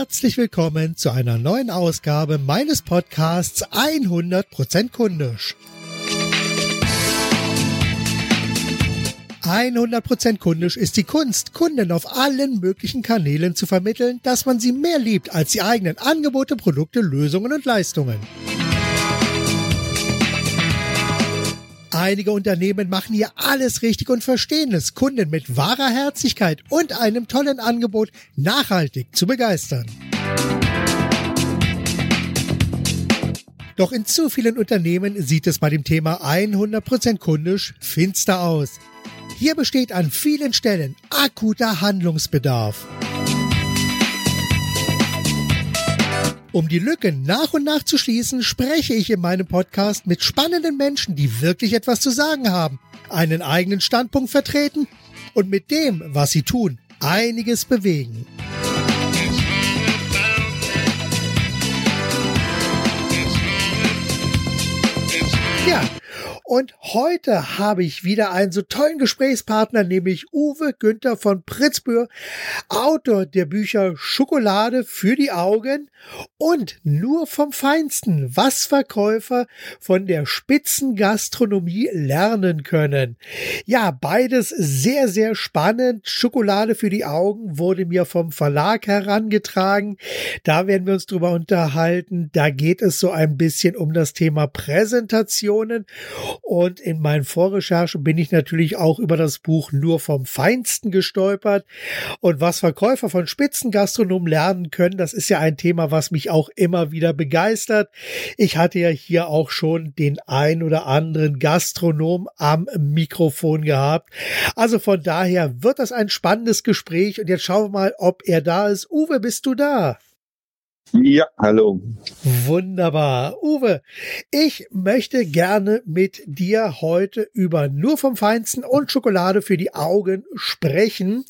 Herzlich willkommen zu einer neuen Ausgabe meines Podcasts 100% kundisch. 100% kundisch ist die Kunst, Kunden auf allen möglichen Kanälen zu vermitteln, dass man sie mehr liebt als die eigenen Angebote, Produkte, Lösungen und Leistungen. Einige Unternehmen machen hier alles richtig und verstehen es, Kunden mit wahrer Herzlichkeit und einem tollen Angebot nachhaltig zu begeistern. Doch in zu vielen Unternehmen sieht es bei dem Thema 100% kundisch finster aus. Hier besteht an vielen Stellen akuter Handlungsbedarf. Um die Lücken nach und nach zu schließen, spreche ich in meinem Podcast mit spannenden Menschen, die wirklich etwas zu sagen haben, einen eigenen Standpunkt vertreten und mit dem, was sie tun, einiges bewegen. Ja, und heute habe ich wieder einen so tollen Gesprächspartner, nämlich Uwe Günther von Pritzbür, Autor der Bücher Schokolade für die Augen und nur vom Feinsten, was Verkäufer von der Spitzengastronomie lernen können. Ja, beides sehr, sehr spannend. Schokolade für die Augen wurde mir vom Verlag herangetragen. Da werden wir uns drüber unterhalten. Da geht es so ein bisschen um das Thema Präsentationen und in meinen Vorrecherchen bin ich natürlich auch über das Buch nur vom Feinsten gestolpert. Und was Verkäufer von Spitzengastronomen lernen können, das ist ja ein Thema, was mich auch immer wieder begeistert. Ich hatte ja hier auch schon den ein oder anderen Gastronom am Mikrofon gehabt. Also von daher wird das ein spannendes Gespräch. Und jetzt schauen wir mal, ob er da ist. Uwe, bist du da? Ja, hallo. Wunderbar. Uwe, ich möchte gerne mit dir heute über nur vom Feinsten und Schokolade für die Augen sprechen.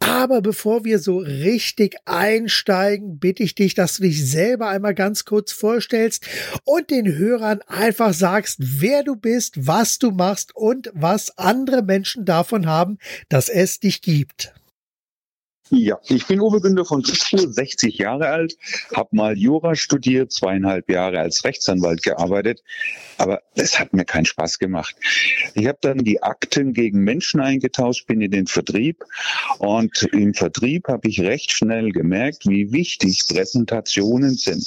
Aber bevor wir so richtig einsteigen, bitte ich dich, dass du dich selber einmal ganz kurz vorstellst und den Hörern einfach sagst, wer du bist, was du machst und was andere Menschen davon haben, dass es dich gibt. Ja, ich bin Uwe Günther von Duisburg, 60 Jahre alt, habe mal Jura studiert, zweieinhalb Jahre als Rechtsanwalt gearbeitet, aber es hat mir keinen Spaß gemacht. Ich habe dann die Akten gegen Menschen eingetauscht, bin in den Vertrieb und im Vertrieb habe ich recht schnell gemerkt, wie wichtig Präsentationen sind.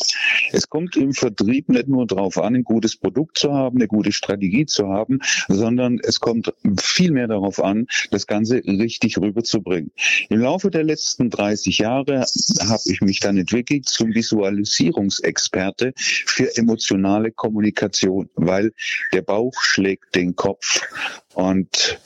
Es kommt im Vertrieb nicht nur darauf an, ein gutes Produkt zu haben, eine gute Strategie zu haben, sondern es kommt viel mehr darauf an, das Ganze richtig rüberzubringen. Im Laufe der letzten 30 Jahre habe ich mich dann entwickelt zum Visualisierungsexperte für emotionale Kommunikation, weil der Bauch schlägt den Kopf und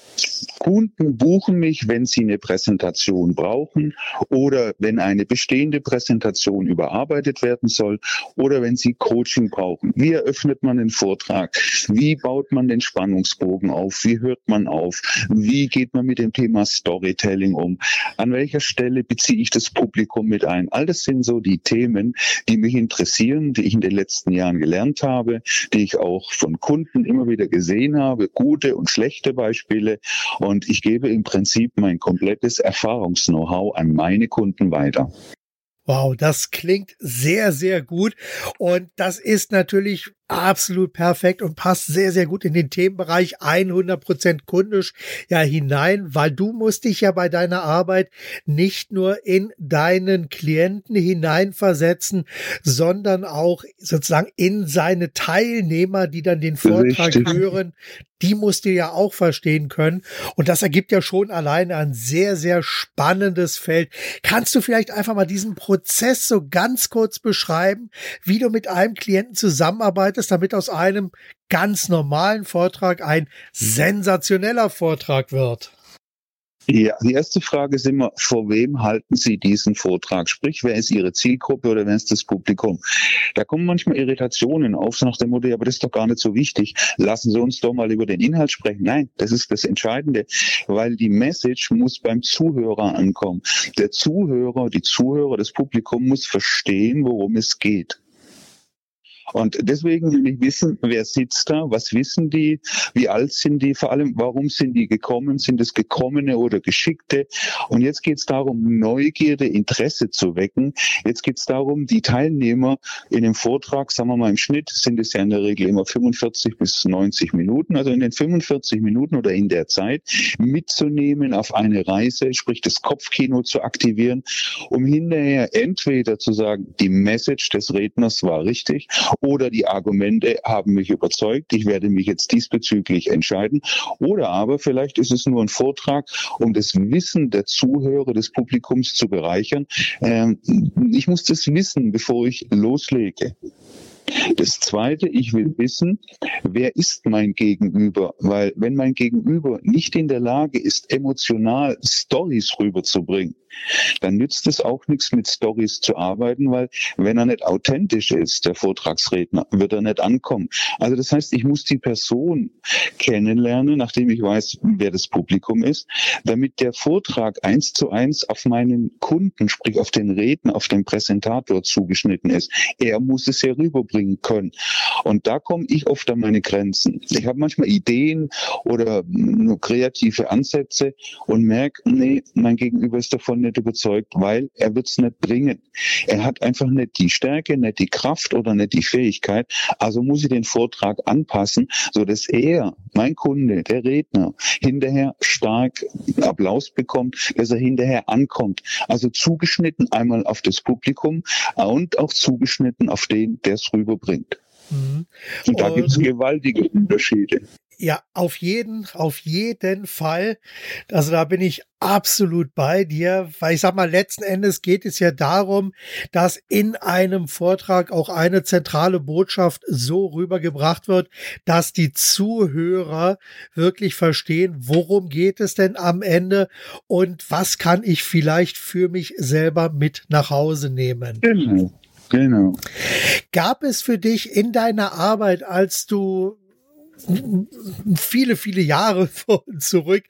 Kunden buchen mich, wenn sie eine Präsentation brauchen oder wenn eine bestehende Präsentation überarbeitet werden soll oder wenn sie Coaching brauchen. Wie eröffnet man den Vortrag? Wie baut man den Spannungsbogen auf? Wie hört man auf? Wie geht man mit dem Thema Storytelling um? An welcher Stelle beziehe ich das Publikum mit ein? All das sind so die Themen, die mich interessieren, die ich in den letzten Jahren gelernt habe, die ich auch von Kunden immer wieder gesehen habe, gute und schlechte Beispiele. Und ich gebe im Prinzip mein komplettes Erfahrungs-Know-how an meine Kunden weiter. Wow, das klingt sehr, sehr gut. Und das ist natürlich absolut perfekt und passt sehr, sehr gut in den Themenbereich 100% kundisch ja hinein, weil du musst dich ja bei deiner Arbeit nicht nur in deinen Klienten hineinversetzen, sondern auch sozusagen in seine Teilnehmer, die dann den Vortrag Richtig. hören, die musst du ja auch verstehen können. Und das ergibt ja schon alleine ein sehr, sehr spannendes Feld. Kannst du vielleicht einfach mal diesen Prozess so ganz kurz beschreiben, wie du mit einem Klienten zusammenarbeitest? Arbeitest, damit aus einem ganz normalen Vortrag ein sensationeller Vortrag wird? Ja, die erste Frage ist immer, vor wem halten Sie diesen Vortrag? Sprich, wer ist Ihre Zielgruppe oder wer ist das Publikum? Da kommen manchmal Irritationen auf, nach dem Motto, aber das ist doch gar nicht so wichtig. Lassen Sie uns doch mal über den Inhalt sprechen. Nein, das ist das Entscheidende, weil die Message muss beim Zuhörer ankommen. Der Zuhörer, die Zuhörer, das Publikum muss verstehen, worum es geht. Und deswegen will ich wissen, wer sitzt da, was wissen die, wie alt sind die, vor allem, warum sind die gekommen, sind es gekommene oder geschickte. Und jetzt geht es darum, Neugierde, Interesse zu wecken. Jetzt geht es darum, die Teilnehmer in dem Vortrag, sagen wir mal im Schnitt, sind es ja in der Regel immer 45 bis 90 Minuten, also in den 45 Minuten oder in der Zeit mitzunehmen auf eine Reise, sprich das Kopfkino zu aktivieren, um hinterher entweder zu sagen, die Message des Redners war richtig oder die Argumente haben mich überzeugt, ich werde mich jetzt diesbezüglich entscheiden. Oder aber vielleicht ist es nur ein Vortrag, um das Wissen der Zuhörer, des Publikums zu bereichern. Ähm, ich muss das wissen, bevor ich loslege. Das Zweite, ich will wissen, wer ist mein Gegenüber? Weil wenn mein Gegenüber nicht in der Lage ist, emotional Stories rüberzubringen, dann nützt es auch nichts, mit Stories zu arbeiten, weil wenn er nicht authentisch ist, der Vortragsredner, wird er nicht ankommen. Also das heißt, ich muss die Person kennenlernen, nachdem ich weiß, wer das Publikum ist, damit der Vortrag eins zu eins auf meinen Kunden, sprich auf den Redner, auf den Präsentator zugeschnitten ist. Er muss es ja rüberbringen können. Und da komme ich oft an meine Grenzen. Ich habe manchmal Ideen oder nur kreative Ansätze und merke, nee, mein Gegenüber ist davon nicht überzeugt, weil er wird es nicht bringen. Er hat einfach nicht die Stärke, nicht die Kraft oder nicht die Fähigkeit. Also muss ich den Vortrag anpassen, so dass er, mein Kunde, der Redner, hinterher stark Applaus bekommt, dass er hinterher ankommt. Also zugeschnitten einmal auf das Publikum und auch zugeschnitten auf den, der es rüberbringt. Mhm. Und da gibt es gewaltige Unterschiede. Ja, auf jeden, auf jeden Fall. Also da bin ich absolut bei dir, weil ich sag mal, letzten Endes geht es ja darum, dass in einem Vortrag auch eine zentrale Botschaft so rübergebracht wird, dass die Zuhörer wirklich verstehen, worum geht es denn am Ende und was kann ich vielleicht für mich selber mit nach Hause nehmen. Genau. Genau. Gab es für dich in deiner Arbeit, als du viele, viele Jahre zurück,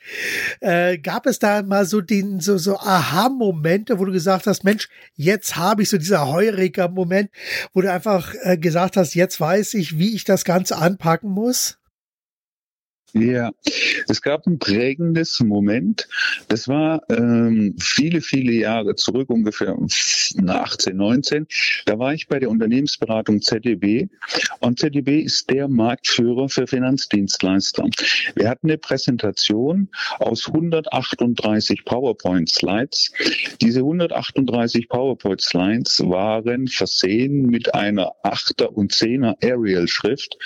äh, gab es da mal so den, so, so Aha-Momente, wo du gesagt hast, Mensch, jetzt habe ich so dieser heuriger Moment, wo du einfach äh, gesagt hast, jetzt weiß ich, wie ich das Ganze anpacken muss? Ja, es gab ein prägendes Moment. Das war ähm, viele, viele Jahre zurück, ungefähr 18, 19. Da war ich bei der Unternehmensberatung ZDB und ZDB ist der Marktführer für Finanzdienstleister. Wir hatten eine Präsentation aus 138 PowerPoint-Slides. Diese 138 PowerPoint-Slides waren versehen mit einer 8er und 10er Arial-Schrift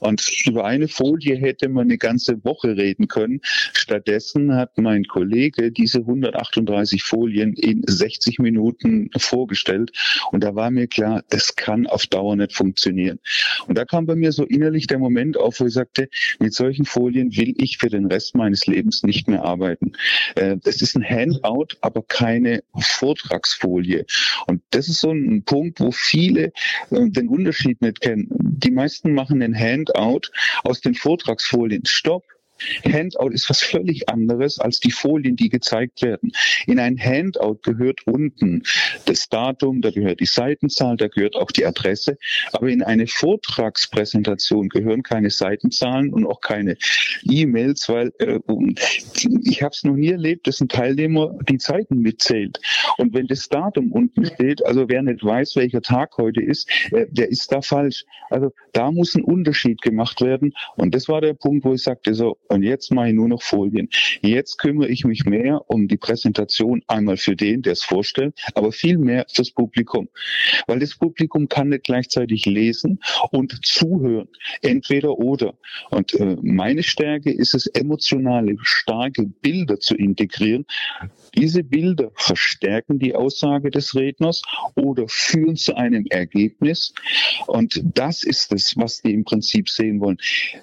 und über eine Folie hätte man eine ganze Woche reden können. Stattdessen hat mein Kollege diese 138 Folien in 60 Minuten vorgestellt und da war mir klar, das kann auf Dauer nicht funktionieren. Und da kam bei mir so innerlich der Moment auf, wo ich sagte, mit solchen Folien will ich für den Rest meines Lebens nicht mehr arbeiten. Äh, das ist ein Handout, aber keine Vortragsfolie. Und das ist so ein Punkt, wo viele äh, den Unterschied nicht kennen. Die meisten machen ein Handout aus den Vortragsfolien. Stopp, Handout ist was völlig anderes als die Folien, die gezeigt werden. In ein Handout gehört unten das Datum, da gehört die Seitenzahl, da gehört auch die Adresse. Aber in eine Vortragspräsentation gehören keine Seitenzahlen und auch keine E-Mails, weil äh, ich habe es noch nie erlebt, dass ein Teilnehmer die Zeiten mitzählt. Und wenn das Datum unten steht, also wer nicht weiß, welcher Tag heute ist, äh, der ist da falsch. Also da muss ein Unterschied gemacht werden. Und das war der Punkt, wo ich sagte, so, und jetzt mache ich nur noch Folien. Jetzt kümmere ich mich mehr um die Präsentation einmal für den, der es vorstellt, aber viel mehr fürs Publikum. Weil das Publikum kann nicht gleichzeitig lesen und zuhören. Entweder oder. Und äh, meine Stärke ist es, emotionale, starke Bilder zu integrieren. Diese Bilder verstärken die Aussage des Redners oder führen zu einem Ergebnis. Und das ist es, was die im Prinzip sehen wollen.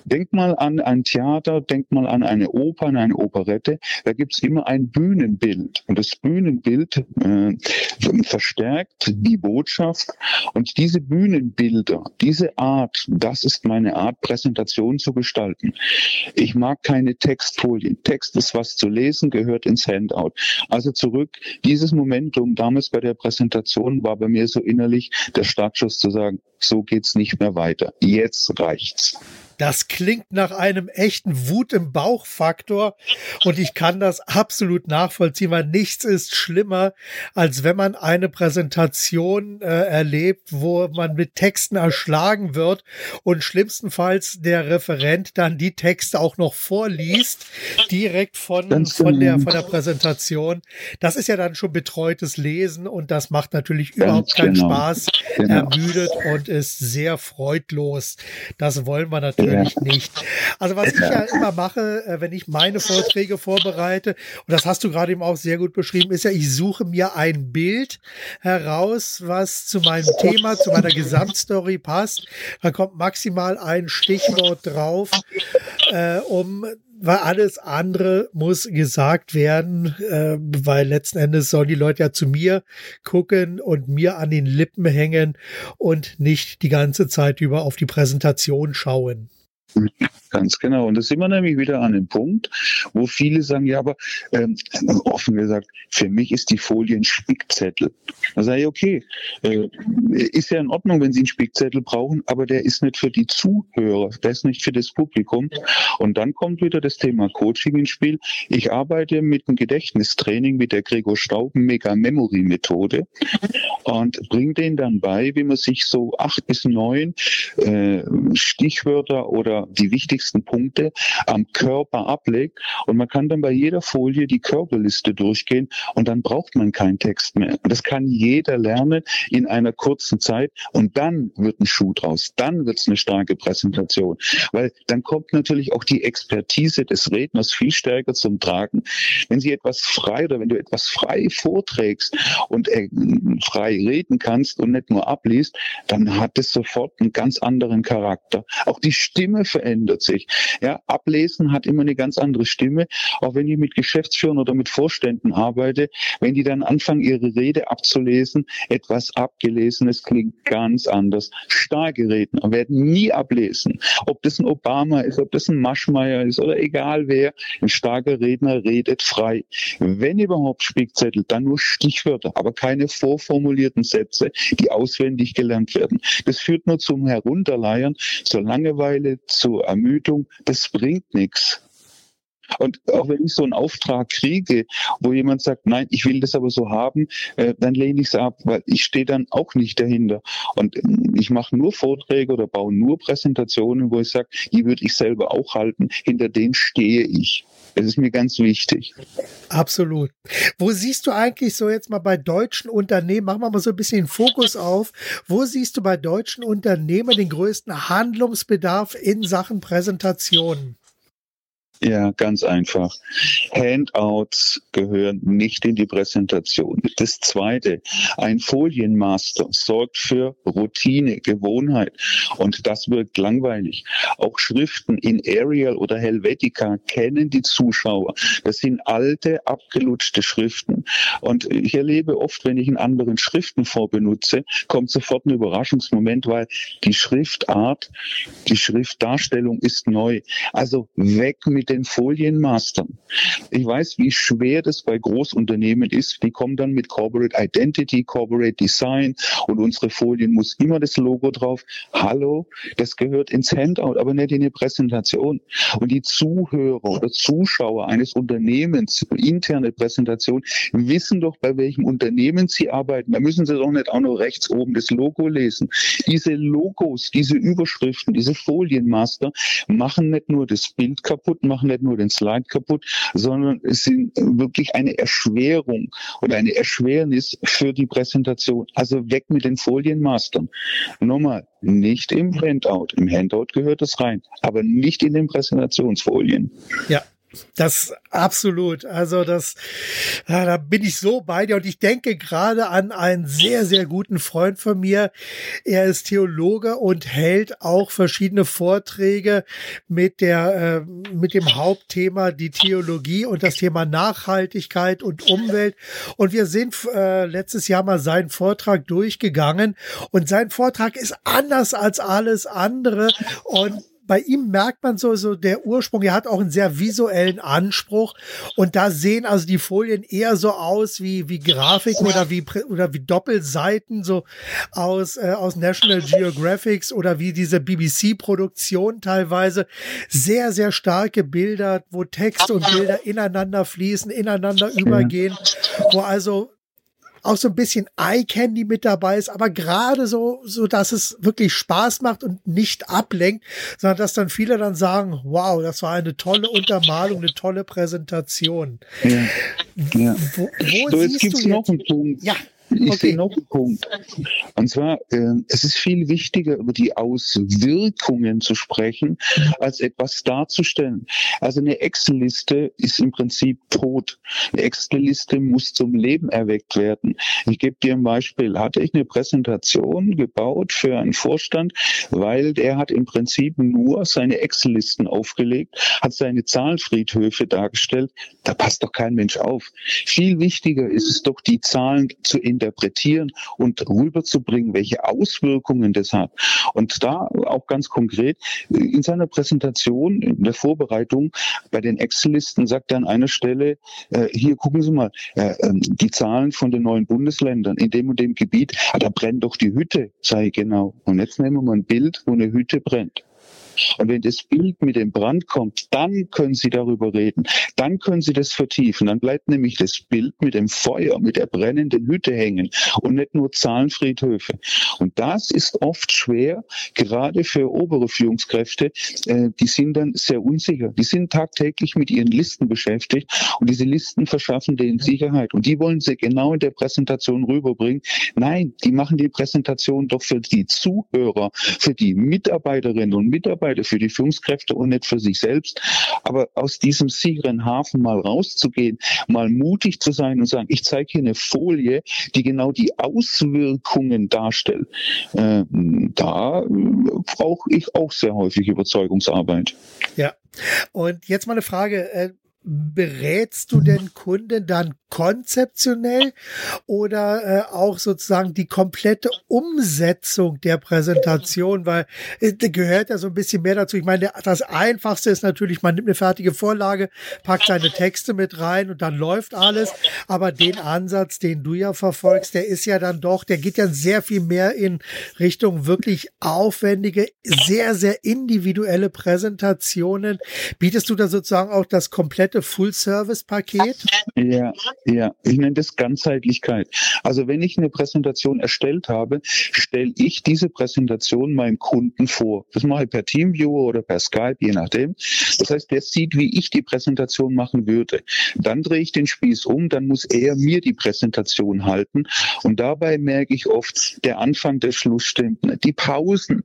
Denk mal an ein Theater, denkt mal an eine Oper, an eine Operette, da gibt's immer ein Bühnenbild. Und das Bühnenbild äh, verstärkt die Botschaft. Und diese Bühnenbilder, diese Art, das ist meine Art, Präsentation zu gestalten. Ich mag keine Textfolien. Text ist was zu lesen, gehört ins Handout. Also zurück, dieses Momentum damals bei der Präsentation war bei mir so innerlich der Startschuss zu sagen, so geht's nicht mehr weiter. Jetzt reicht's. Das klingt nach einem echten Wut im Bauch-Faktor und ich kann das absolut nachvollziehen, weil nichts ist schlimmer, als wenn man eine Präsentation äh, erlebt, wo man mit Texten erschlagen wird und schlimmstenfalls der Referent dann die Texte auch noch vorliest, direkt von, von, der, von der Präsentation. Das ist ja dann schon betreutes Lesen und das macht natürlich Ganz überhaupt keinen genau. Spaß, genau. ermüdet und ist sehr freudlos. Das wollen wir natürlich natürlich nicht. Also was ich ja immer mache, äh, wenn ich meine Vorträge vorbereite, und das hast du gerade eben auch sehr gut beschrieben, ist ja, ich suche mir ein Bild heraus, was zu meinem Thema, zu meiner Gesamtstory passt. Da kommt maximal ein Stichwort drauf, äh, um weil alles andere muss gesagt werden, äh, weil letzten Endes sollen die Leute ja zu mir gucken und mir an den Lippen hängen und nicht die ganze Zeit über auf die Präsentation schauen. Ganz genau. Und das sind wir nämlich wieder an dem Punkt, wo viele sagen, ja, aber ähm, offen gesagt, für mich ist die Folie ein Spickzettel. Da sage ich, okay, äh, ist ja in Ordnung, wenn Sie einen Spickzettel brauchen, aber der ist nicht für die Zuhörer, der ist nicht für das Publikum. Und dann kommt wieder das Thema Coaching ins Spiel. Ich arbeite mit einem Gedächtnistraining mit der Gregor Stauben Mega Memory Methode und bringe denen dann bei, wie man sich so acht bis neun äh, Stichwörter oder die wichtigsten Punkte am Körper ablegt. Und man kann dann bei jeder Folie die Körperliste durchgehen und dann braucht man keinen Text mehr. Das kann jeder lernen in einer kurzen Zeit. Und dann wird ein Schuh draus. Dann wird es eine starke Präsentation. Weil dann kommt natürlich auch die Expertise des Redners viel stärker zum Tragen. Wenn Sie etwas frei oder wenn du etwas frei vorträgst und äh, frei reden kannst und nicht nur abliest, dann hat es sofort einen ganz anderen Charakter. Auch die Stimme verändert sich. Ja, ablesen hat immer eine ganz andere Stimme. Auch wenn ich mit Geschäftsführern oder mit Vorständen arbeite, wenn die dann anfangen, ihre Rede abzulesen, etwas abgelesenes klingt ganz anders. Starke Redner werden nie ablesen. Ob das ein Obama ist, ob das ein Maschmeyer ist oder egal wer, ein starker Redner redet frei. Wenn überhaupt Spickzettel, dann nur Stichwörter, aber keine vorformulierten Sätze, die auswendig gelernt werden. Das führt nur zum Herunterleiern, zur Langeweile, zur Ermüdung, das bringt nichts. Und auch wenn ich so einen Auftrag kriege, wo jemand sagt, nein, ich will das aber so haben, äh, dann lehne ich es ab, weil ich stehe dann auch nicht dahinter. Und ähm, ich mache nur Vorträge oder baue nur Präsentationen, wo ich sage, die würde ich selber auch halten, hinter denen stehe ich. Das ist mir ganz wichtig. Absolut. Wo siehst du eigentlich so jetzt mal bei deutschen Unternehmen, machen wir mal so ein bisschen den Fokus auf, wo siehst du bei deutschen Unternehmen den größten Handlungsbedarf in Sachen Präsentationen? Ja, ganz einfach. Handouts gehören nicht in die Präsentation. Das zweite, ein Folienmaster sorgt für Routine, Gewohnheit und das wirkt langweilig. Auch Schriften in Arial oder Helvetica kennen die Zuschauer. Das sind alte, abgelutschte Schriften. Und ich erlebe oft, wenn ich in anderen Schriften vorbenutze, kommt sofort ein Überraschungsmoment, weil die Schriftart, die Schriftdarstellung ist neu. Also weg mit mit den Folienmastern. Ich weiß, wie schwer das bei Großunternehmen ist. Die kommen dann mit Corporate Identity, Corporate Design und unsere Folien muss immer das Logo drauf. Hallo, das gehört ins Handout, aber nicht in die Präsentation. Und die Zuhörer oder Zuschauer eines Unternehmens, interne Präsentation, wissen doch, bei welchem Unternehmen sie arbeiten. Da müssen sie doch nicht auch noch rechts oben das Logo lesen. Diese Logos, diese Überschriften, diese Folienmaster machen nicht nur das Bild kaputt, machen nicht nur den Slide kaputt, sondern es sind wirklich eine Erschwerung oder eine Erschwernis für die Präsentation. Also weg mit den Folienmastern. Nochmal, nicht im Handout. Im Handout gehört es rein, aber nicht in den Präsentationsfolien. Ja, Das absolut. Also das, ja, da bin ich so bei dir und ich denke gerade an einen sehr, sehr guten Freund von mir. Er ist Theologe und hält auch verschiedene Vorträge mit der, äh, mit dem Hauptthema die Theologie und das Thema Nachhaltigkeit und Umwelt. Und wir sind äh, letztes Jahr mal seinen Vortrag durchgegangen und sein Vortrag ist anders als alles andere und bei ihm merkt man so, so der Ursprung, er hat auch einen sehr visuellen Anspruch. Und da sehen also die Folien eher so aus wie, wie Grafik oder wie, oder wie Doppelseiten so aus, äh, aus National Geographics oder wie diese BBC-Produktion teilweise. Sehr, sehr starke Bilder, wo Text und Bilder ineinander fließen, ineinander übergehen, wo also auch so ein bisschen Eye Candy mit dabei ist, aber gerade so, so dass es wirklich Spaß macht und nicht ablenkt, sondern dass dann viele dann sagen, wow, das war eine tolle Untermalung, eine tolle Präsentation. Ja. ja. Wo, wo so, jetzt gibt's noch einen Punkt. Ja. Ich okay. sehe noch einen Punkt. Und zwar, äh, es ist viel wichtiger, über die Auswirkungen zu sprechen, als etwas darzustellen. Also eine Excel-Liste ist im Prinzip tot. Eine Excel-Liste muss zum Leben erweckt werden. Ich gebe dir ein Beispiel. Hatte ich eine Präsentation gebaut für einen Vorstand, weil der hat im Prinzip nur seine Excel-Listen aufgelegt, hat seine Zahlenfriedhöfe dargestellt. Da passt doch kein Mensch auf. Viel wichtiger ist es doch, die Zahlen zu interpretieren und rüberzubringen, welche Auswirkungen das hat. Und da auch ganz konkret, in seiner Präsentation, in der Vorbereitung bei den Excel-Listen sagt er an einer Stelle, äh, hier gucken Sie mal, äh, ähm, die Zahlen von den neuen Bundesländern in dem und dem Gebiet, ah, da brennt doch die Hütte, sei genau. Und jetzt nehmen wir mal ein Bild, wo eine Hütte brennt. Und wenn das Bild mit dem Brand kommt, dann können Sie darüber reden. Dann können Sie das vertiefen. Dann bleibt nämlich das Bild mit dem Feuer, mit der brennenden Hütte hängen und nicht nur Zahlenfriedhöfe. Und das ist oft schwer, gerade für obere Führungskräfte. Äh, die sind dann sehr unsicher. Die sind tagtäglich mit ihren Listen beschäftigt und diese Listen verschaffen denen Sicherheit. Und die wollen sie genau in der Präsentation rüberbringen. Nein, die machen die Präsentation doch für die Zuhörer, für die Mitarbeiterinnen und Mitarbeiter Mitarbeiter, für die Führungskräfte und nicht für sich selbst. Aber aus diesem sicheren Hafen mal rauszugehen, mal mutig zu sein und sagen, ich zeige hier eine Folie, die genau die Auswirkungen darstellt, äh, da äh, brauche ich auch sehr häufig Überzeugungsarbeit. Ja. Und jetzt mal eine Frage. Berätst du den Kunden dann konzeptionell oder äh, auch sozusagen die komplette Umsetzung der Präsentation, weil äh, gehört ja so ein bisschen mehr dazu. Ich meine, das Einfachste ist natürlich, man nimmt eine fertige Vorlage, packt seine Texte mit rein und dann läuft alles. Aber den Ansatz, den du ja verfolgst, der ist ja dann doch, der geht ja sehr viel mehr in Richtung wirklich aufwendige, sehr, sehr individuelle Präsentationen. Bietest du da sozusagen auch das komplette komplette Full-Service-Paket? Ja, ja, ich nenne das Ganzheitlichkeit. Also wenn ich eine Präsentation erstellt habe, stelle ich diese Präsentation meinem Kunden vor. Das mache ich per Teamviewer oder per Skype, je nachdem. Das heißt, der sieht, wie ich die Präsentation machen würde. Dann drehe ich den Spieß um, dann muss er mir die Präsentation halten. Und dabei merke ich oft, der Anfang, der Schluss stimmt. Die Pausen,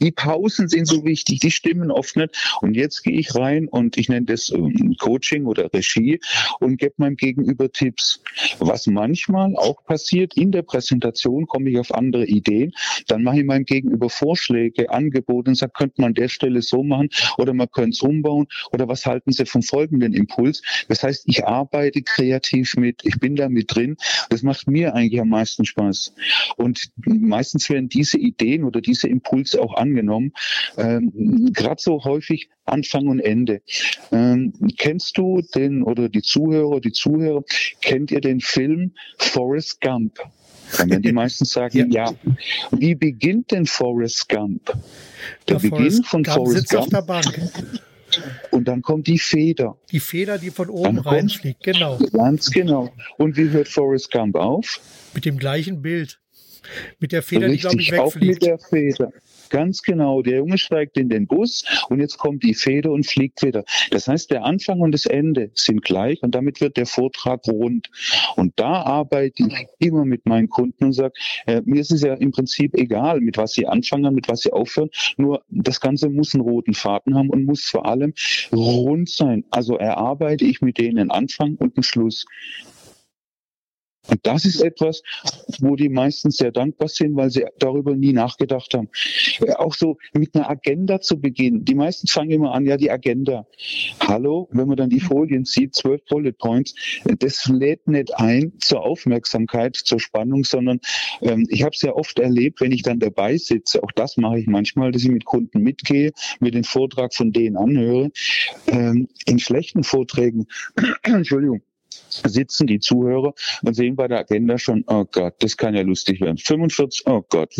die Pausen sind so wichtig, die stimmen oft nicht. Und jetzt gehe ich rein und ich nenne das ähm, Coaching oder Regie und gebe meinem Gegenüber Tipps. Was manchmal auch passiert, in der Präsentation komme ich auf andere Ideen, dann mache ich meinem Gegenüber Vorschläge, Angebote und sage, könnte man an der Stelle so machen oder man könnte es umbauen oder was halten Sie vom folgenden Impuls? Das heißt, ich arbeite kreativ mit, ich bin da mit drin. Das macht mir eigentlich am meisten Spaß. Und meistens werden diese Ideen oder diese Impulse auch angenommen. Ähm, Gerade so häufig Anfang und Ende. Ähm, kennst du den oder die Zuhörer, die Zuhörer, kennt ihr den Film Forrest Gump? Dann werden die meisten sagen, ja. ja. Wie beginnt denn Forrest Gump? Der, Der Beginn Forrest von Gump Forrest Gump. Und dann kommt die Feder. Die Feder, die von oben reinfliegt, genau. Ganz genau. Und wie hört Forrest Gump auf? Mit dem gleichen Bild. Mit der Feder, Richtig, die, glaube ich, wegfliegt. Auch mit der Feder. Ganz genau. Der Junge steigt in den Bus und jetzt kommt die Feder und fliegt wieder. Das heißt, der Anfang und das Ende sind gleich und damit wird der Vortrag rund. Und da arbeite ich immer mit meinen Kunden und sage, äh, mir ist es ja im Prinzip egal, mit was sie anfangen, mit was sie aufhören. Nur das Ganze muss einen roten Faden haben und muss vor allem rund sein. Also erarbeite ich mit denen einen Anfang und einen Schluss. Und das ist etwas, wo die meisten sehr dankbar sind, weil sie darüber nie nachgedacht haben. Auch so mit einer Agenda zu beginnen. Die meisten fangen immer an, ja, die Agenda. Hallo, wenn man dann die Folien sieht, zwölf Bullet Points, das lädt nicht ein zur Aufmerksamkeit, zur Spannung, sondern ähm, ich habe es ja oft erlebt, wenn ich dann dabei sitze, auch das mache ich manchmal, dass ich mit Kunden mitgehe, mir den Vortrag von denen anhöre. Ähm, in schlechten Vorträgen, Entschuldigung, sitzen die Zuhörer und sehen bei der Agenda schon, oh Gott, das kann ja lustig werden. 45, oh Gott.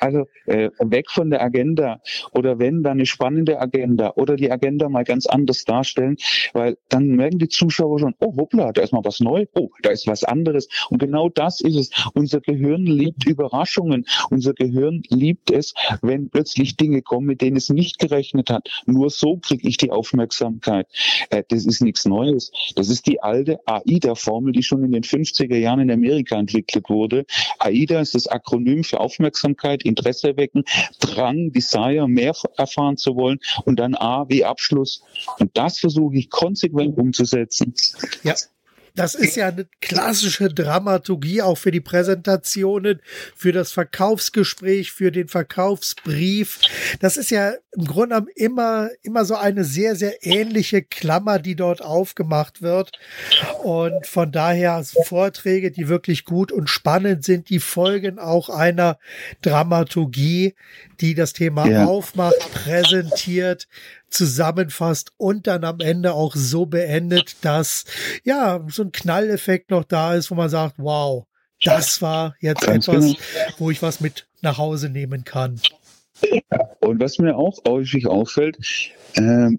Also äh, weg von der Agenda oder wenn dann eine spannende Agenda oder die Agenda mal ganz anders darstellen, weil dann merken die Zuschauer schon, oh hoppla, da ist mal was Neues, oh, da ist was anderes. Und genau das ist es. Unser Gehirn liebt Überraschungen. Unser Gehirn liebt es, wenn plötzlich Dinge kommen, mit denen es nicht gerechnet hat. Nur so kriege ich die Aufmerksamkeit. Äh, das ist nichts Neues. Das ist die alte AIDA-Formel, die schon in den 50er Jahren in Amerika entwickelt wurde. AIDA ist das Akronym für Aufmerksamkeit, Interesse wecken, Drang, Desire, mehr erfahren zu wollen und dann A wie Abschluss. Und das versuche ich konsequent umzusetzen. Ja, das ist ja eine klassische Dramaturgie auch für die Präsentationen, für das Verkaufsgespräch, für den Verkaufsbrief. Das ist ja im Grunde genommen immer, immer so eine sehr, sehr ähnliche Klammer, die dort aufgemacht wird. Und von daher Vorträge, die wirklich gut und spannend sind, die folgen auch einer Dramaturgie, die das Thema ja. aufmacht, präsentiert, zusammenfasst und dann am Ende auch so beendet, dass ja so ein Knalleffekt noch da ist, wo man sagt, wow, das war jetzt Ganz etwas, genau. wo ich was mit nach Hause nehmen kann. Und was mir auch häufig auffällt, äh,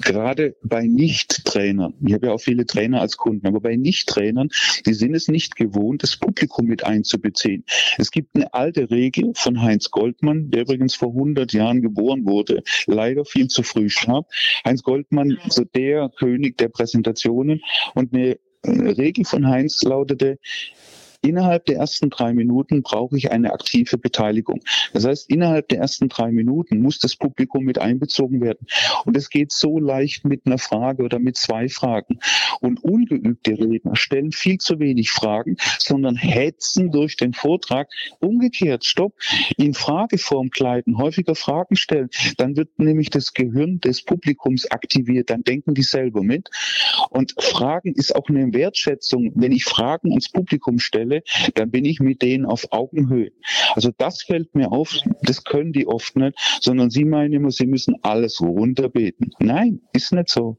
gerade bei Nicht-Trainern, ich habe ja auch viele Trainer als Kunden, aber bei Nicht-Trainern, die sind es nicht gewohnt, das Publikum mit einzubeziehen. Es gibt eine alte Regel von Heinz Goldmann, der übrigens vor 100 Jahren geboren wurde, leider viel zu früh starb. Heinz Goldmann, so der König der Präsentationen und eine Regel von Heinz lautete, Innerhalb der ersten drei Minuten brauche ich eine aktive Beteiligung. Das heißt, innerhalb der ersten drei Minuten muss das Publikum mit einbezogen werden. Und es geht so leicht mit einer Frage oder mit zwei Fragen. Und ungeübte Redner stellen viel zu wenig Fragen, sondern hetzen durch den Vortrag. Umgekehrt, stopp, in Frageform kleiden, häufiger Fragen stellen. Dann wird nämlich das Gehirn des Publikums aktiviert. Dann denken die selber mit. Und Fragen ist auch eine Wertschätzung. Wenn ich Fragen ans Publikum stelle, stelle, dann bin ich mit denen auf Augenhöhe. Also das fällt mir auf, das können die oft nicht, sondern sie meinen immer, sie müssen alles runterbeten. Nein, ist nicht so.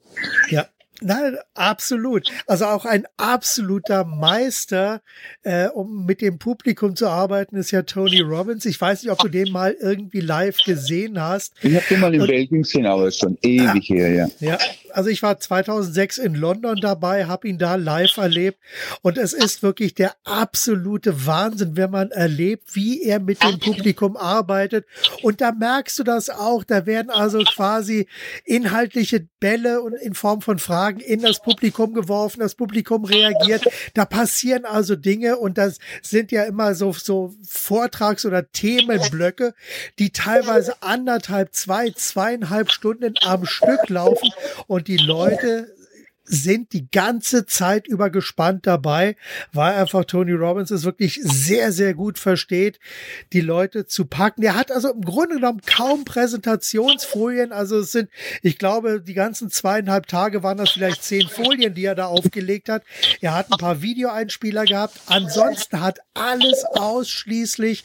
Ja, Nein, absolut. Also auch ein absoluter Meister, äh, um mit dem Publikum zu arbeiten, ist ja Tony Robbins. Ich weiß nicht, ob du den mal irgendwie live gesehen hast. Ich habe den mal in Und, Belgien gesehen, aber ist schon ewig ja, her, ja. Ja, also ich war 2006 in London dabei, habe ihn da live erlebt und es ist wirklich der absolute Wahnsinn, wenn man erlebt, wie er mit dem Publikum arbeitet. Und da merkst du das auch. Da werden also quasi inhaltliche Bälle und in Form von Fragen in das Publikum geworfen. Das Publikum reagiert. Da passieren also Dinge und das sind ja immer so, so Vortrags- oder Themenblöcke, die teilweise anderthalb, zwei, zweieinhalb Stunden am Stück laufen und die Leute sind die ganze Zeit über gespannt dabei, weil einfach Tony Robbins es wirklich sehr, sehr gut versteht, die Leute zu packen. Er hat also im Grunde genommen kaum Präsentationsfolien. Also es sind, ich glaube, die ganzen zweieinhalb Tage waren das vielleicht zehn Folien, die er da aufgelegt hat. Er hat ein paar Videoeinspieler gehabt. Ansonsten hat alles ausschließlich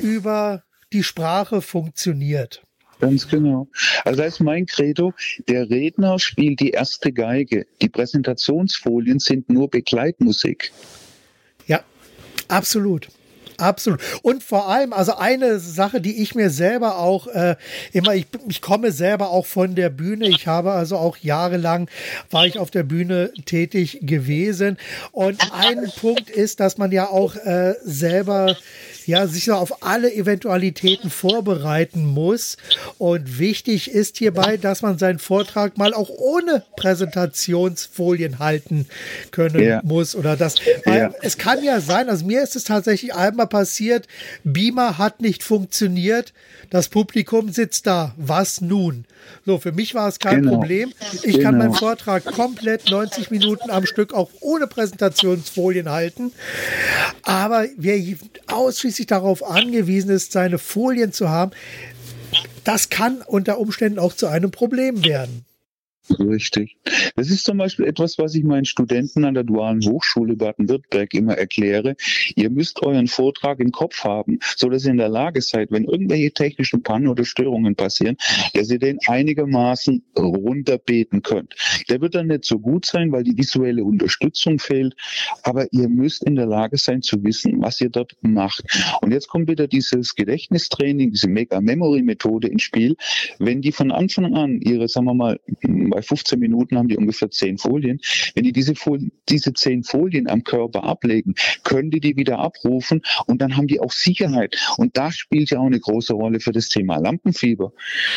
über die Sprache funktioniert. Ganz genau. Also das ist mein Credo. Der Redner spielt die erste Geige. Die Präsentationsfolien sind nur Begleitmusik. Ja, absolut. Absolut. Und vor allem, also eine Sache, die ich mir selber auch äh, immer, ich, ich komme selber auch von der Bühne. Ich habe also auch jahrelang war ich auf der Bühne tätig gewesen. Und ein Punkt ist, dass man ja auch äh, selber ja, sich auf alle Eventualitäten vorbereiten muss. Und wichtig ist hierbei, dass man seinen Vortrag mal auch ohne Präsentationsfolien halten können ja. muss oder das. Ja. es kann ja sein, also mir ist es tatsächlich einmal passiert, Beamer hat nicht funktioniert, das Publikum sitzt da. Was nun? So, für mich war es kein genau. Problem. Ich genau. kann meinen Vortrag komplett 90 Minuten am Stück auch ohne Präsentationsfolien halten. Aber wer ausschließlich darauf angewiesen ist, seine Folien zu haben, das kann unter Umständen auch zu einem Problem werden. Richtig. Das ist zum Beispiel etwas, was ich meinen Studenten an der Dualen Hochschule Baden-Württemberg immer erkläre. Ihr müsst euren Vortrag im Kopf haben, so dass ihr in der Lage seid, wenn irgendwelche technischen Pannen oder Störungen passieren, dass ihr den einigermaßen runterbeten könnt. Der wird dann nicht so gut sein, weil die visuelle Unterstützung fehlt, aber ihr müsst in der Lage sein zu wissen, was ihr dort macht. Und jetzt kommt wieder dieses Gedächtnistraining, diese Mega-Memory-Methode ins Spiel. Wenn die von Anfang an ihre, sagen wir mal, bei 15 Minuten haben die ungefähr 10 Folien. Wenn die diese, diese 10 Folien am Körper ablegen, können die die wieder abrufen und dann haben die auch Sicherheit. Und das spielt ja auch eine große Rolle für das Thema Lampenfieber.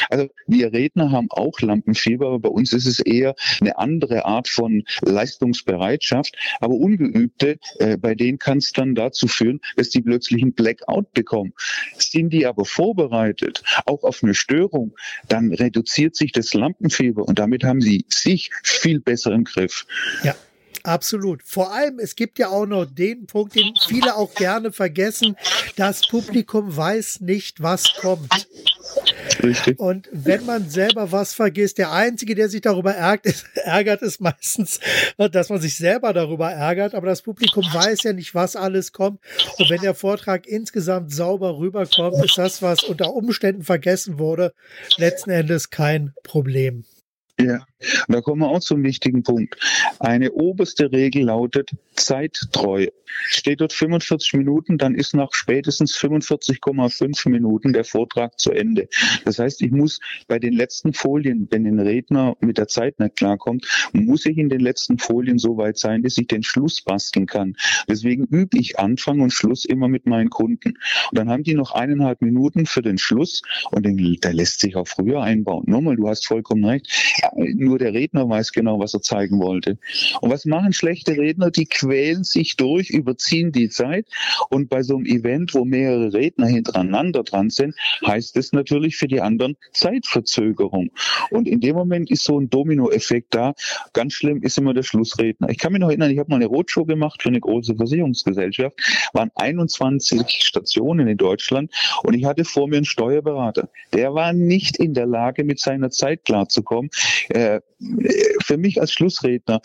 Also wir Redner haben auch Lampenfieber, aber bei uns ist es eher eine andere Art von Leistungsbereitschaft. Aber Ungeübte, äh, bei denen kann es dann dazu führen, dass die plötzlich einen Blackout bekommen. Sind die aber vorbereitet, auch auf eine Störung, dann reduziert sich das Lampenfieber und damit haben sie sich viel besser im Griff. Ja. Absolut. Vor allem, es gibt ja auch noch den Punkt, den viele auch gerne vergessen. Das Publikum weiß nicht, was kommt. Richtig. Und wenn man selber was vergisst, der Einzige, der sich darüber ärgert, ist, ärgert, ist meistens, dass man sich selber darüber ärgert. Aber das Publikum weiß ja nicht, was alles kommt. Und wenn der Vortrag insgesamt sauber rüberkommt, ist das, was unter Umständen vergessen wurde, letzten Endes kein Problem. Ja, und da kommen wir auch zum wichtigen Punkt. Eine oberste Regel lautet Zeittreue. Steht dort 45 Minuten, dann ist nach spätestens 45,5 Minuten der Vortrag zu Ende. Das heißt, ich muss bei den letzten Folien, wenn ein Redner mit der Zeit nicht klarkommt, muss ich in den letzten Folien so weit sein, dass ich den Schluss basteln kann. Deswegen übe ich Anfang und Schluss immer mit meinen Kunden. Und dann haben die noch eineinhalb Minuten für den Schluss und den, der lässt sich auch früher einbauen. Nochmal, du hast vollkommen recht. Nur der Redner weiß genau, was er zeigen wollte. Und was machen schlechte Redner? Die quälen sich durch, überziehen die Zeit. Und bei so einem Event, wo mehrere Redner hintereinander dran sind, heißt es natürlich für die anderen Zeitverzögerung. Und in dem Moment ist so ein Dominoeffekt da. Ganz schlimm ist immer der Schlussredner. Ich kann mich noch erinnern, ich habe mal eine Roadshow gemacht für eine große Versicherungsgesellschaft, waren 21 Stationen in Deutschland und ich hatte vor mir einen Steuerberater. Der war nicht in der Lage, mit seiner Zeit klarzukommen. Äh, für mich als Schlussredner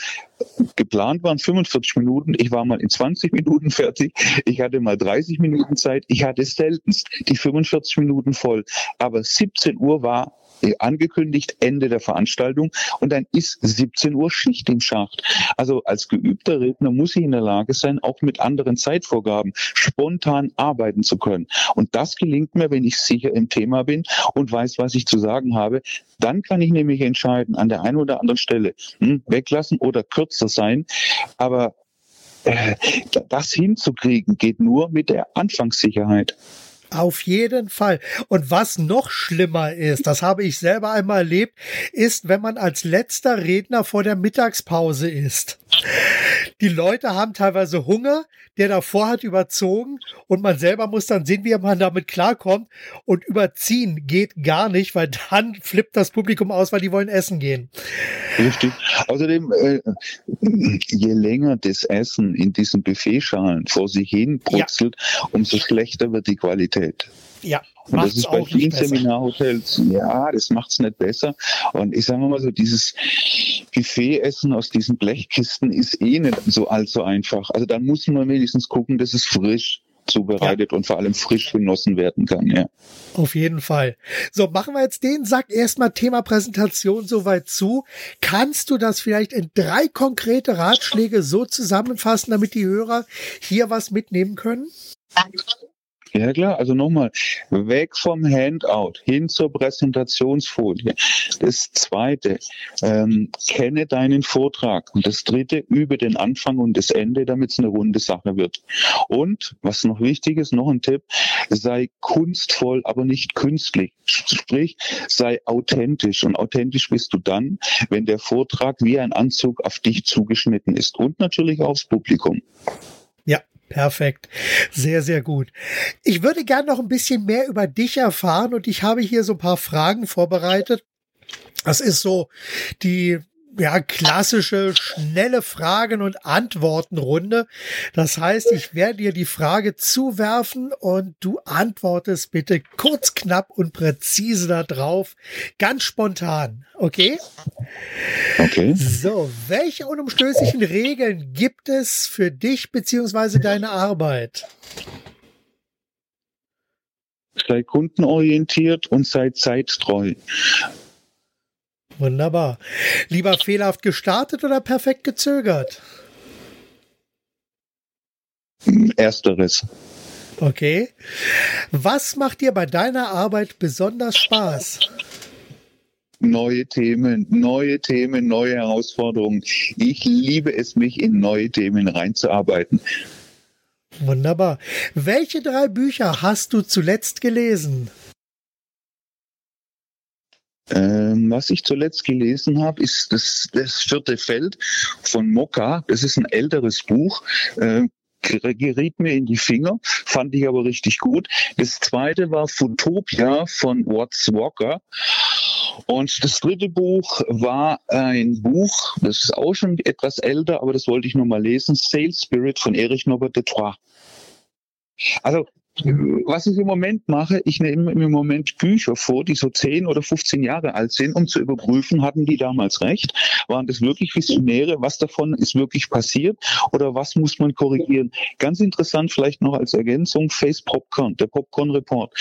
geplant waren 45 Minuten. Ich war mal in 20 Minuten fertig. Ich hatte mal 30 Minuten Zeit. Ich hatte seltenst die 45 Minuten voll. Aber 17 Uhr war angekündigt, Ende der Veranstaltung und dann ist 17 Uhr Schicht im Schacht. Also als geübter Redner muss ich in der Lage sein, auch mit anderen Zeitvorgaben spontan arbeiten zu können. Und das gelingt mir, wenn ich sicher im Thema bin und weiß, was ich zu sagen habe. Dann kann ich nämlich entscheiden, an der einen oder anderen Stelle hm, weglassen oder kürzer sein. Aber äh, das hinzukriegen geht nur mit der Anfangssicherheit. Auf jeden Fall. Und was noch schlimmer ist, das habe ich selber einmal erlebt, ist, wenn man als letzter Redner vor der Mittagspause ist. Die Leute haben teilweise Hunger, der davor hat überzogen und man selber muss dann sehen, wie man damit klarkommt. Und überziehen geht gar nicht, weil dann flippt das Publikum aus, weil die wollen essen gehen. Richtig. Außerdem, äh, je länger das Essen in diesen Buffetschalen vor sich hin brutzelt, ja. umso schlechter wird die Qualität. Ja, und das ist bei vielen Seminarhotels, ja, das macht es nicht besser. Und ich sage mal so, dieses Buffetessen aus diesen Blechkisten ist eh nicht so allzu einfach. Also da muss man wenigstens gucken, dass es frisch zubereitet ja. und vor allem frisch genossen werden kann. Ja. Auf jeden Fall. So, machen wir jetzt den Sack erstmal Thema Präsentation soweit zu. Kannst du das vielleicht in drei konkrete Ratschläge so zusammenfassen, damit die Hörer hier was mitnehmen können? Ja klar, also nochmal, weg vom Handout hin zur Präsentationsfolie. Das zweite, ähm, kenne deinen Vortrag. Und das dritte, übe den Anfang und das Ende, damit es eine runde Sache wird. Und, was noch wichtig ist, noch ein Tipp, sei kunstvoll, aber nicht künstlich. Sprich, sei authentisch. Und authentisch bist du dann, wenn der Vortrag wie ein Anzug auf dich zugeschnitten ist und natürlich aufs Publikum. Ja, Perfekt. Sehr, sehr gut. Ich würde gern noch ein bisschen mehr über dich erfahren und ich habe hier so ein paar Fragen vorbereitet. Das ist so die ja, klassische, schnelle Fragen- und Antwortenrunde. Das heißt, ich werde dir die Frage zuwerfen und du antwortest bitte kurz, knapp und präzise darauf. Ganz spontan. Okay? Okay. So, welche unumstößlichen Regeln gibt es für dich beziehungsweise deine Arbeit? Sei kundenorientiert und sei zeittreu. Wunderbar. Lieber fehlerhaft gestartet oder perfekt gezögert? Ersteres. Okay. Was macht dir bei deiner Arbeit besonders Spaß? Neue Themen, neue Themen, neue Herausforderungen. Ich liebe es, mich in neue Themen reinzuarbeiten. Wunderbar. Welche drei Bücher hast du zuletzt gelesen? Ähm, was ich zuletzt gelesen habe, ist das, das vierte Feld von Mokka. Das ist ein älteres Buch. Äh, geriet mir in die Finger, fand ich aber richtig gut. Das zweite war Futopia von Watts Walker. Und das dritte Buch war ein Buch, das ist auch schon etwas älter, aber das wollte ich nur mal lesen, Sales Spirit von Erich Norbert de Troyes. Also was ich im Moment mache, ich nehme im Moment Bücher vor, die so 10 oder 15 Jahre alt sind, um zu überprüfen, hatten die damals recht? Waren das wirklich Visionäre? Was davon ist wirklich passiert? Oder was muss man korrigieren? Ganz interessant vielleicht noch als Ergänzung, Face Popcorn, der Popcorn Report.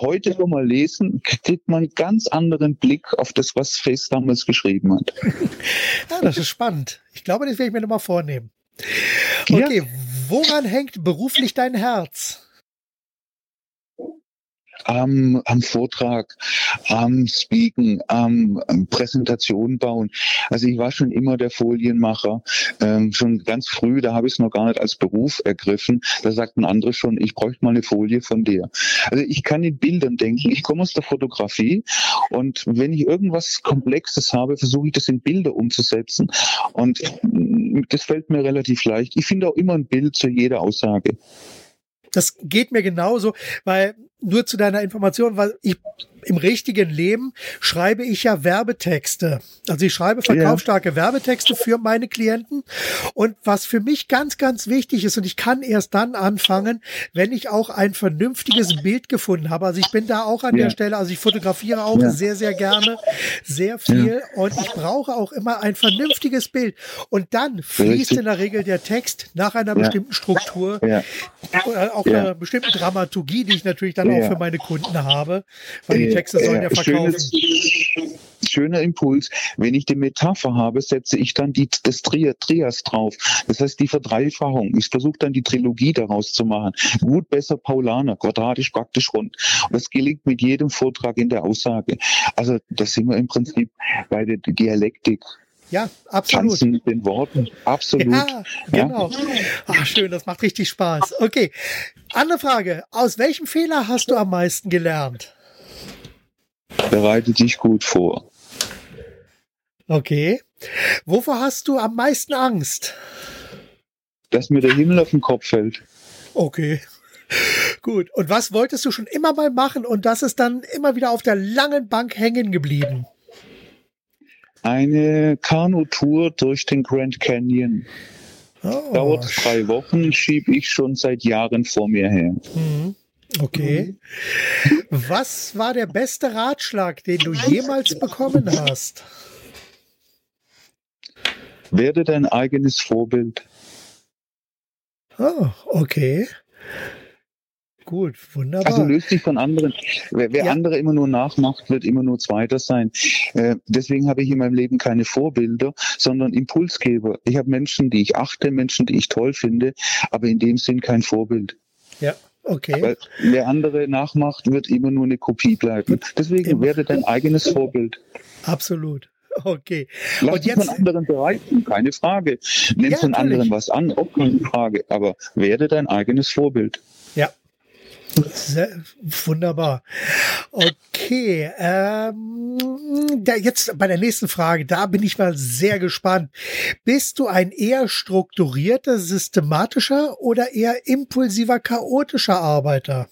Heute, wenn man lesen, kriegt man einen ganz anderen Blick auf das, was Face damals geschrieben hat. Ja, das ist spannend. Ich glaube, das werde ich mir nochmal vornehmen. Okay, ja. woran hängt beruflich dein Herz? Am, am Vortrag, am Speaken, am, am Präsentation bauen. Also ich war schon immer der Folienmacher, ähm, schon ganz früh, da habe ich es noch gar nicht als Beruf ergriffen. Da sagten andere schon, ich bräuchte mal eine Folie von dir. Also ich kann in Bildern denken. Ich komme aus der Fotografie und wenn ich irgendwas Komplexes habe, versuche ich das in Bilder umzusetzen. Und das fällt mir relativ leicht. Ich finde auch immer ein Bild zu jeder Aussage. Das geht mir genauso, weil nur zu deiner Information, weil ich im richtigen Leben schreibe ich ja Werbetexte. Also ich schreibe verkaufsstarke ja. Werbetexte für meine Klienten. Und was für mich ganz, ganz wichtig ist, und ich kann erst dann anfangen, wenn ich auch ein vernünftiges Bild gefunden habe. Also ich bin da auch an ja. der Stelle, also ich fotografiere auch ja. sehr, sehr gerne, sehr viel. Und ich brauche auch immer ein vernünftiges Bild. Und dann fließt in der Regel der Text nach einer bestimmten Struktur, auch einer bestimmten Dramaturgie, die ich natürlich dann auch für meine Kunden habe. Weil die Texte sollen ja verkaufen. Schönes, schöner Impuls. Wenn ich die Metapher habe, setze ich dann die, das Trias drauf. Das heißt die Verdreifachung. Ich versuche dann die Trilogie daraus zu machen. Gut, besser, Paulaner, quadratisch, praktisch rund. Und das gelingt mit jedem Vortrag in der Aussage. Also das sind wir im Prinzip bei der Dialektik. Ja, absolut. Tanzen mit den Worten, absolut. Ja, genau. Ja. Ach, schön, das macht richtig Spaß. Okay, andere Frage. Aus welchem Fehler hast du am meisten gelernt? Bereite dich gut vor. Okay. Wovor hast du am meisten Angst? Dass mir der Himmel auf den Kopf fällt. Okay. Gut. Und was wolltest du schon immer mal machen und das ist dann immer wieder auf der langen Bank hängen geblieben? Eine Kanutour durch den Grand Canyon. Oh. Dauert drei Wochen, schiebe ich schon seit Jahren vor mir her. Mhm. Okay. Was war der beste Ratschlag, den du jemals bekommen hast? Werde dein eigenes Vorbild. Oh, okay. Gut, wunderbar. Also löst dich von anderen. Wer, wer ja. andere immer nur nachmacht, wird immer nur Zweiter sein. Äh, deswegen habe ich in meinem Leben keine Vorbilder, sondern Impulsgeber. Ich habe Menschen, die ich achte, Menschen, die ich toll finde, aber in dem Sinn kein Vorbild. Ja, Okay. Weil wer andere nachmacht, wird immer nur eine Kopie bleiben. Deswegen immer. werde dein eigenes Vorbild. Absolut. Okay. Lass und jetzt von anderen bereichen, keine Frage. Nimm ja, von anderen was an, auch keine Frage. Aber werde dein eigenes Vorbild. Ja, sehr, wunderbar. Okay, ähm, da jetzt bei der nächsten Frage, da bin ich mal sehr gespannt. Bist du ein eher strukturierter, systematischer oder eher impulsiver, chaotischer Arbeiter?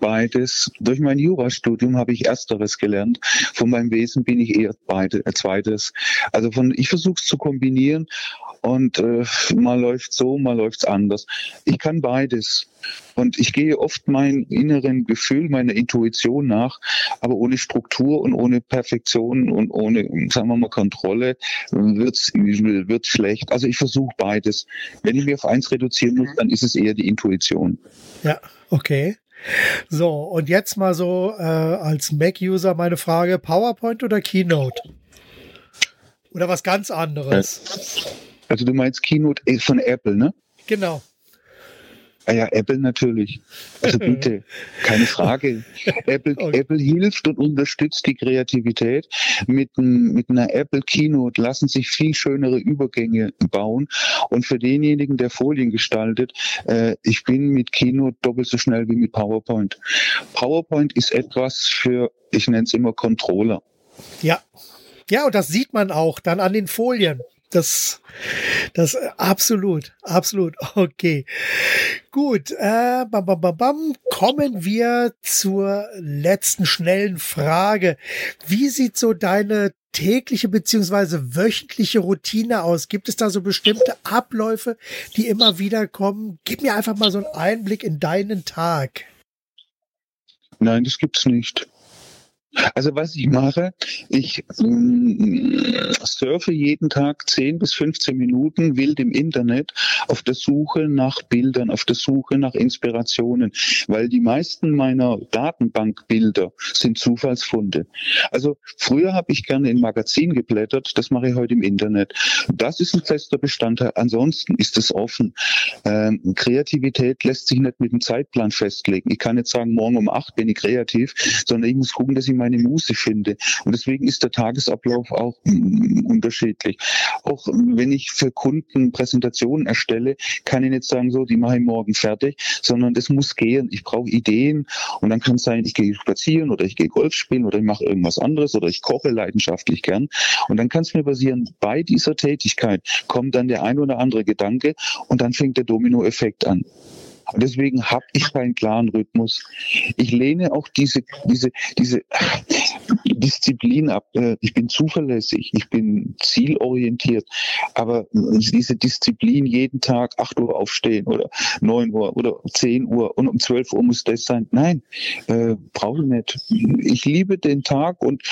Beides. Durch mein Jurastudium habe ich Ersteres gelernt. Von meinem Wesen bin ich eher beide, äh, Zweites. Also von, ich versuche es zu kombinieren und äh, mal läuft so, mal läuft's anders. Ich kann beides. Und ich gehe oft meinem inneren Gefühl, meiner Intuition nach, aber ohne Struktur und ohne Perfektion und ohne, sagen wir mal, Kontrolle wird's wird's schlecht. Also ich versuche beides. Wenn ich mich auf eins reduzieren muss, dann ist es eher die Intuition. Ja, okay. So, und jetzt mal so äh, als Mac-User meine Frage, PowerPoint oder Keynote? Oder was ganz anderes? Also du meinst Keynote von Apple, ne? Genau. Ah ja, Apple natürlich. Also bitte, keine Frage. Apple, okay. Apple hilft und unterstützt die Kreativität. Mit, mit einer Apple Keynote lassen sich viel schönere Übergänge bauen. Und für denjenigen, der Folien gestaltet, äh, ich bin mit Keynote doppelt so schnell wie mit PowerPoint. PowerPoint ist etwas für, ich nenne es immer Controller. Ja. Ja, und das sieht man auch dann an den Folien. Das, das absolut, absolut. Okay. Gut, äh, bam, bam, bam, bam. kommen wir zur letzten schnellen Frage. Wie sieht so deine tägliche beziehungsweise wöchentliche Routine aus? Gibt es da so bestimmte Abläufe, die immer wieder kommen? Gib mir einfach mal so einen Einblick in deinen Tag. Nein, das gibt's nicht. Also was ich mache, ich äh, surfe jeden Tag 10 bis 15 Minuten wild im Internet auf der Suche nach Bildern, auf der Suche nach Inspirationen, weil die meisten meiner Datenbankbilder sind Zufallsfunde. Also früher habe ich gerne in Magazin geblättert, das mache ich heute im Internet. Das ist ein fester Bestandteil. Ansonsten ist es offen. Ähm, Kreativität lässt sich nicht mit einem Zeitplan festlegen. Ich kann nicht sagen, morgen um acht bin ich kreativ, sondern ich muss gucken, dass ich meine Muse finde. Und deswegen ist der Tagesablauf auch mm, unterschiedlich. Auch wenn ich für Kunden Präsentationen erstelle, kann ich nicht sagen, so, die mache ich morgen fertig, sondern das muss gehen. Ich brauche Ideen und dann kann es sein, ich gehe spazieren oder ich gehe Golf spielen oder ich mache irgendwas anderes oder ich koche leidenschaftlich gern. Und dann kann es mir passieren, bei dieser Tätigkeit kommt dann der ein oder andere Gedanke und dann fängt der Dominoeffekt an. Deswegen habe ich keinen klaren Rhythmus. Ich lehne auch diese, diese, diese Disziplin ab. Äh, ich bin zuverlässig, ich bin zielorientiert, aber diese Disziplin jeden Tag 8 Uhr aufstehen oder 9 Uhr oder 10 Uhr und um 12 Uhr muss das sein. Nein, äh, brauche ich nicht. Ich liebe den Tag und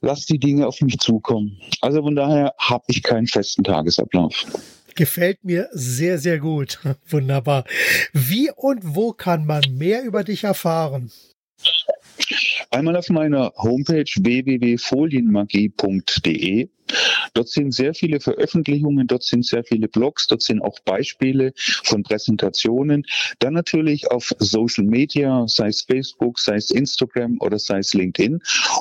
lass die Dinge auf mich zukommen. Also von daher habe ich keinen festen Tagesablauf. Gefällt mir sehr, sehr gut. Wunderbar. Wie und wo kann man mehr über dich erfahren? Einmal auf meiner Homepage www.folienmagie.de Dort sind sehr viele Veröffentlichungen, dort sind sehr viele Blogs, dort sind auch Beispiele von Präsentationen. Dann natürlich auf Social Media, sei es Facebook, sei es Instagram oder sei es LinkedIn.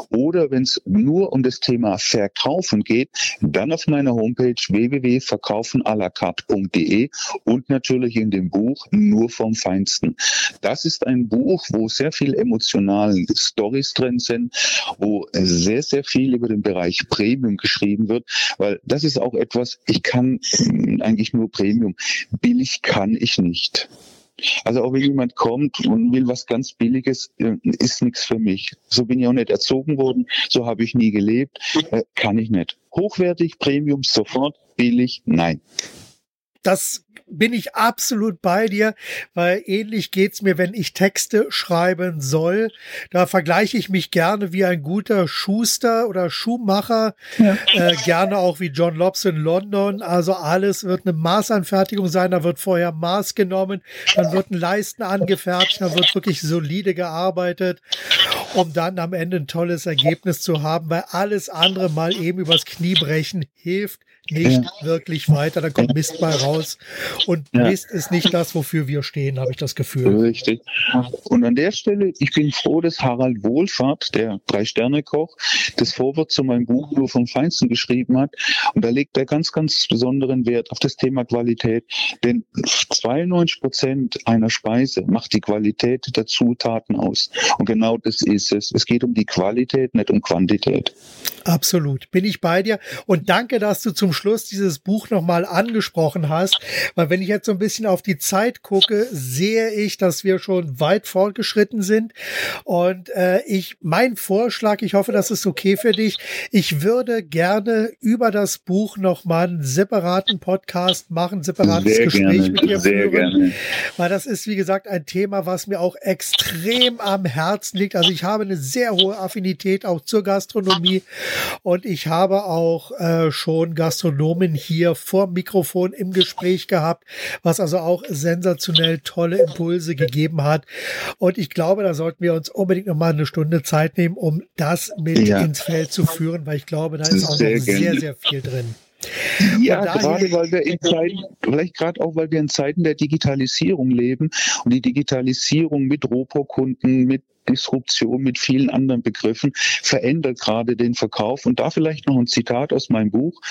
Oder wenn es nur um das Thema Verkaufen geht, dann auf meiner Homepage www.verkaufenalacarte.de und natürlich in dem Buch Nur vom Feinsten. Das ist ein Buch, wo sehr viel emotionale Stories drin sind, wo sehr, sehr viel über den Bereich Premium geschrieben gegeben wird, weil das ist auch etwas, ich kann hm, eigentlich nur Premium. Billig kann ich nicht. Also auch wenn jemand kommt und will was ganz Billiges, äh, ist nichts für mich. So bin ich auch nicht erzogen worden, so habe ich nie gelebt, äh, kann ich nicht. Hochwertig, Premium, sofort, billig, nein. Das bin ich absolut bei dir, weil ähnlich geht's mir, wenn ich Texte schreiben soll. Da vergleiche ich mich gerne wie ein guter Schuster oder Schuhmacher, ja. äh, gerne auch wie John Lobs in London. Also alles wird eine Maßanfertigung sein, da wird vorher Maß genommen, dann wird ein Leisten angefertigt, da wird wirklich solide gearbeitet, um dann am Ende ein tolles Ergebnis zu haben, weil alles andere mal eben übers Knie brechen hilft nicht ja. wirklich weiter, dann kommt Mist bei raus. Und ja. Mist ist nicht das, wofür wir stehen, habe ich das Gefühl. Richtig. Und an der Stelle, ich bin froh, dass Harald Wohlfahrt, der Drei-Sterne-Koch, das Vorwort zu meinem Buch nur vom Feinsten geschrieben hat. Und da legt er ganz, ganz besonderen Wert auf das Thema Qualität. Denn 92 Prozent einer Speise macht die Qualität der Zutaten aus. Und genau das ist es. Es geht um die Qualität, nicht um Quantität. Absolut, bin ich bei dir. Und danke, dass du zum Schluss dieses Buch nochmal angesprochen hast, weil wenn ich jetzt so ein bisschen auf die Zeit gucke, sehe ich, dass wir schon weit fortgeschritten sind. Und äh, ich, mein Vorschlag, ich hoffe, das ist okay für dich, ich würde gerne über das Buch nochmal einen separaten Podcast machen, separates sehr Gespräch gerne, mit dir führen. Gerne. Weil das ist, wie gesagt, ein Thema, was mir auch extrem am Herzen liegt. Also ich habe eine sehr hohe Affinität auch zur Gastronomie. Und ich habe auch äh, schon Gastronomen hier vor Mikrofon im Gespräch gehabt, was also auch sensationell tolle Impulse gegeben hat. Und ich glaube, da sollten wir uns unbedingt noch mal eine Stunde Zeit nehmen, um das mit ja. ins Feld zu führen, weil ich glaube, da ist auch sehr noch sehr, sehr viel drin. Ja, gerade weil wir in Zeiten, vielleicht gerade auch, weil wir in Zeiten der Digitalisierung leben und die Digitalisierung mit Robokunden, mit Disruption mit vielen anderen Begriffen verändert gerade den Verkauf. Und da vielleicht noch ein Zitat aus meinem Buch.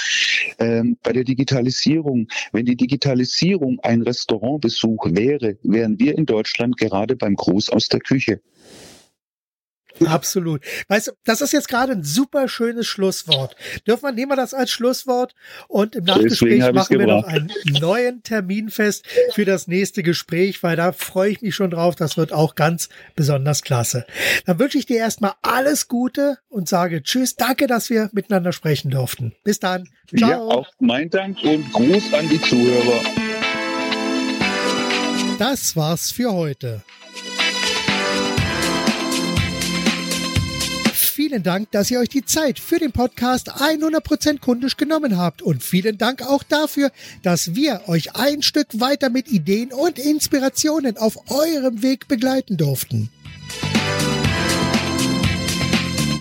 Ähm, bei der Digitalisierung, wenn die Digitalisierung ein Restaurantbesuch wäre, wären wir in Deutschland gerade beim Gruß aus der Küche. Absolut. Weißt du, das ist jetzt gerade ein super schönes Schlusswort. Dürfen wir, nehmen wir das als Schlusswort und im Nachgespräch machen wir noch einen neuen Termin fest für das nächste Gespräch, weil da freue ich mich schon drauf. Das wird auch ganz besonders klasse. Dann wünsche ich dir erstmal alles Gute und sage Tschüss. Danke, dass wir miteinander sprechen durften. Bis dann. Ciao. Ja, auch mein Dank und Gruß an die Zuhörer. Das war's für heute. Vielen Dank, dass ihr euch die Zeit für den Podcast 100% kundisch genommen habt und vielen Dank auch dafür, dass wir euch ein Stück weiter mit Ideen und Inspirationen auf eurem Weg begleiten durften.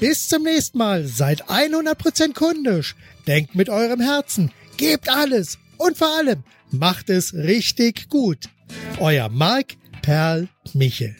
Bis zum nächsten Mal, seid 100% kundisch, denkt mit eurem Herzen, gebt alles und vor allem macht es richtig gut. Euer Marc Perl Michel.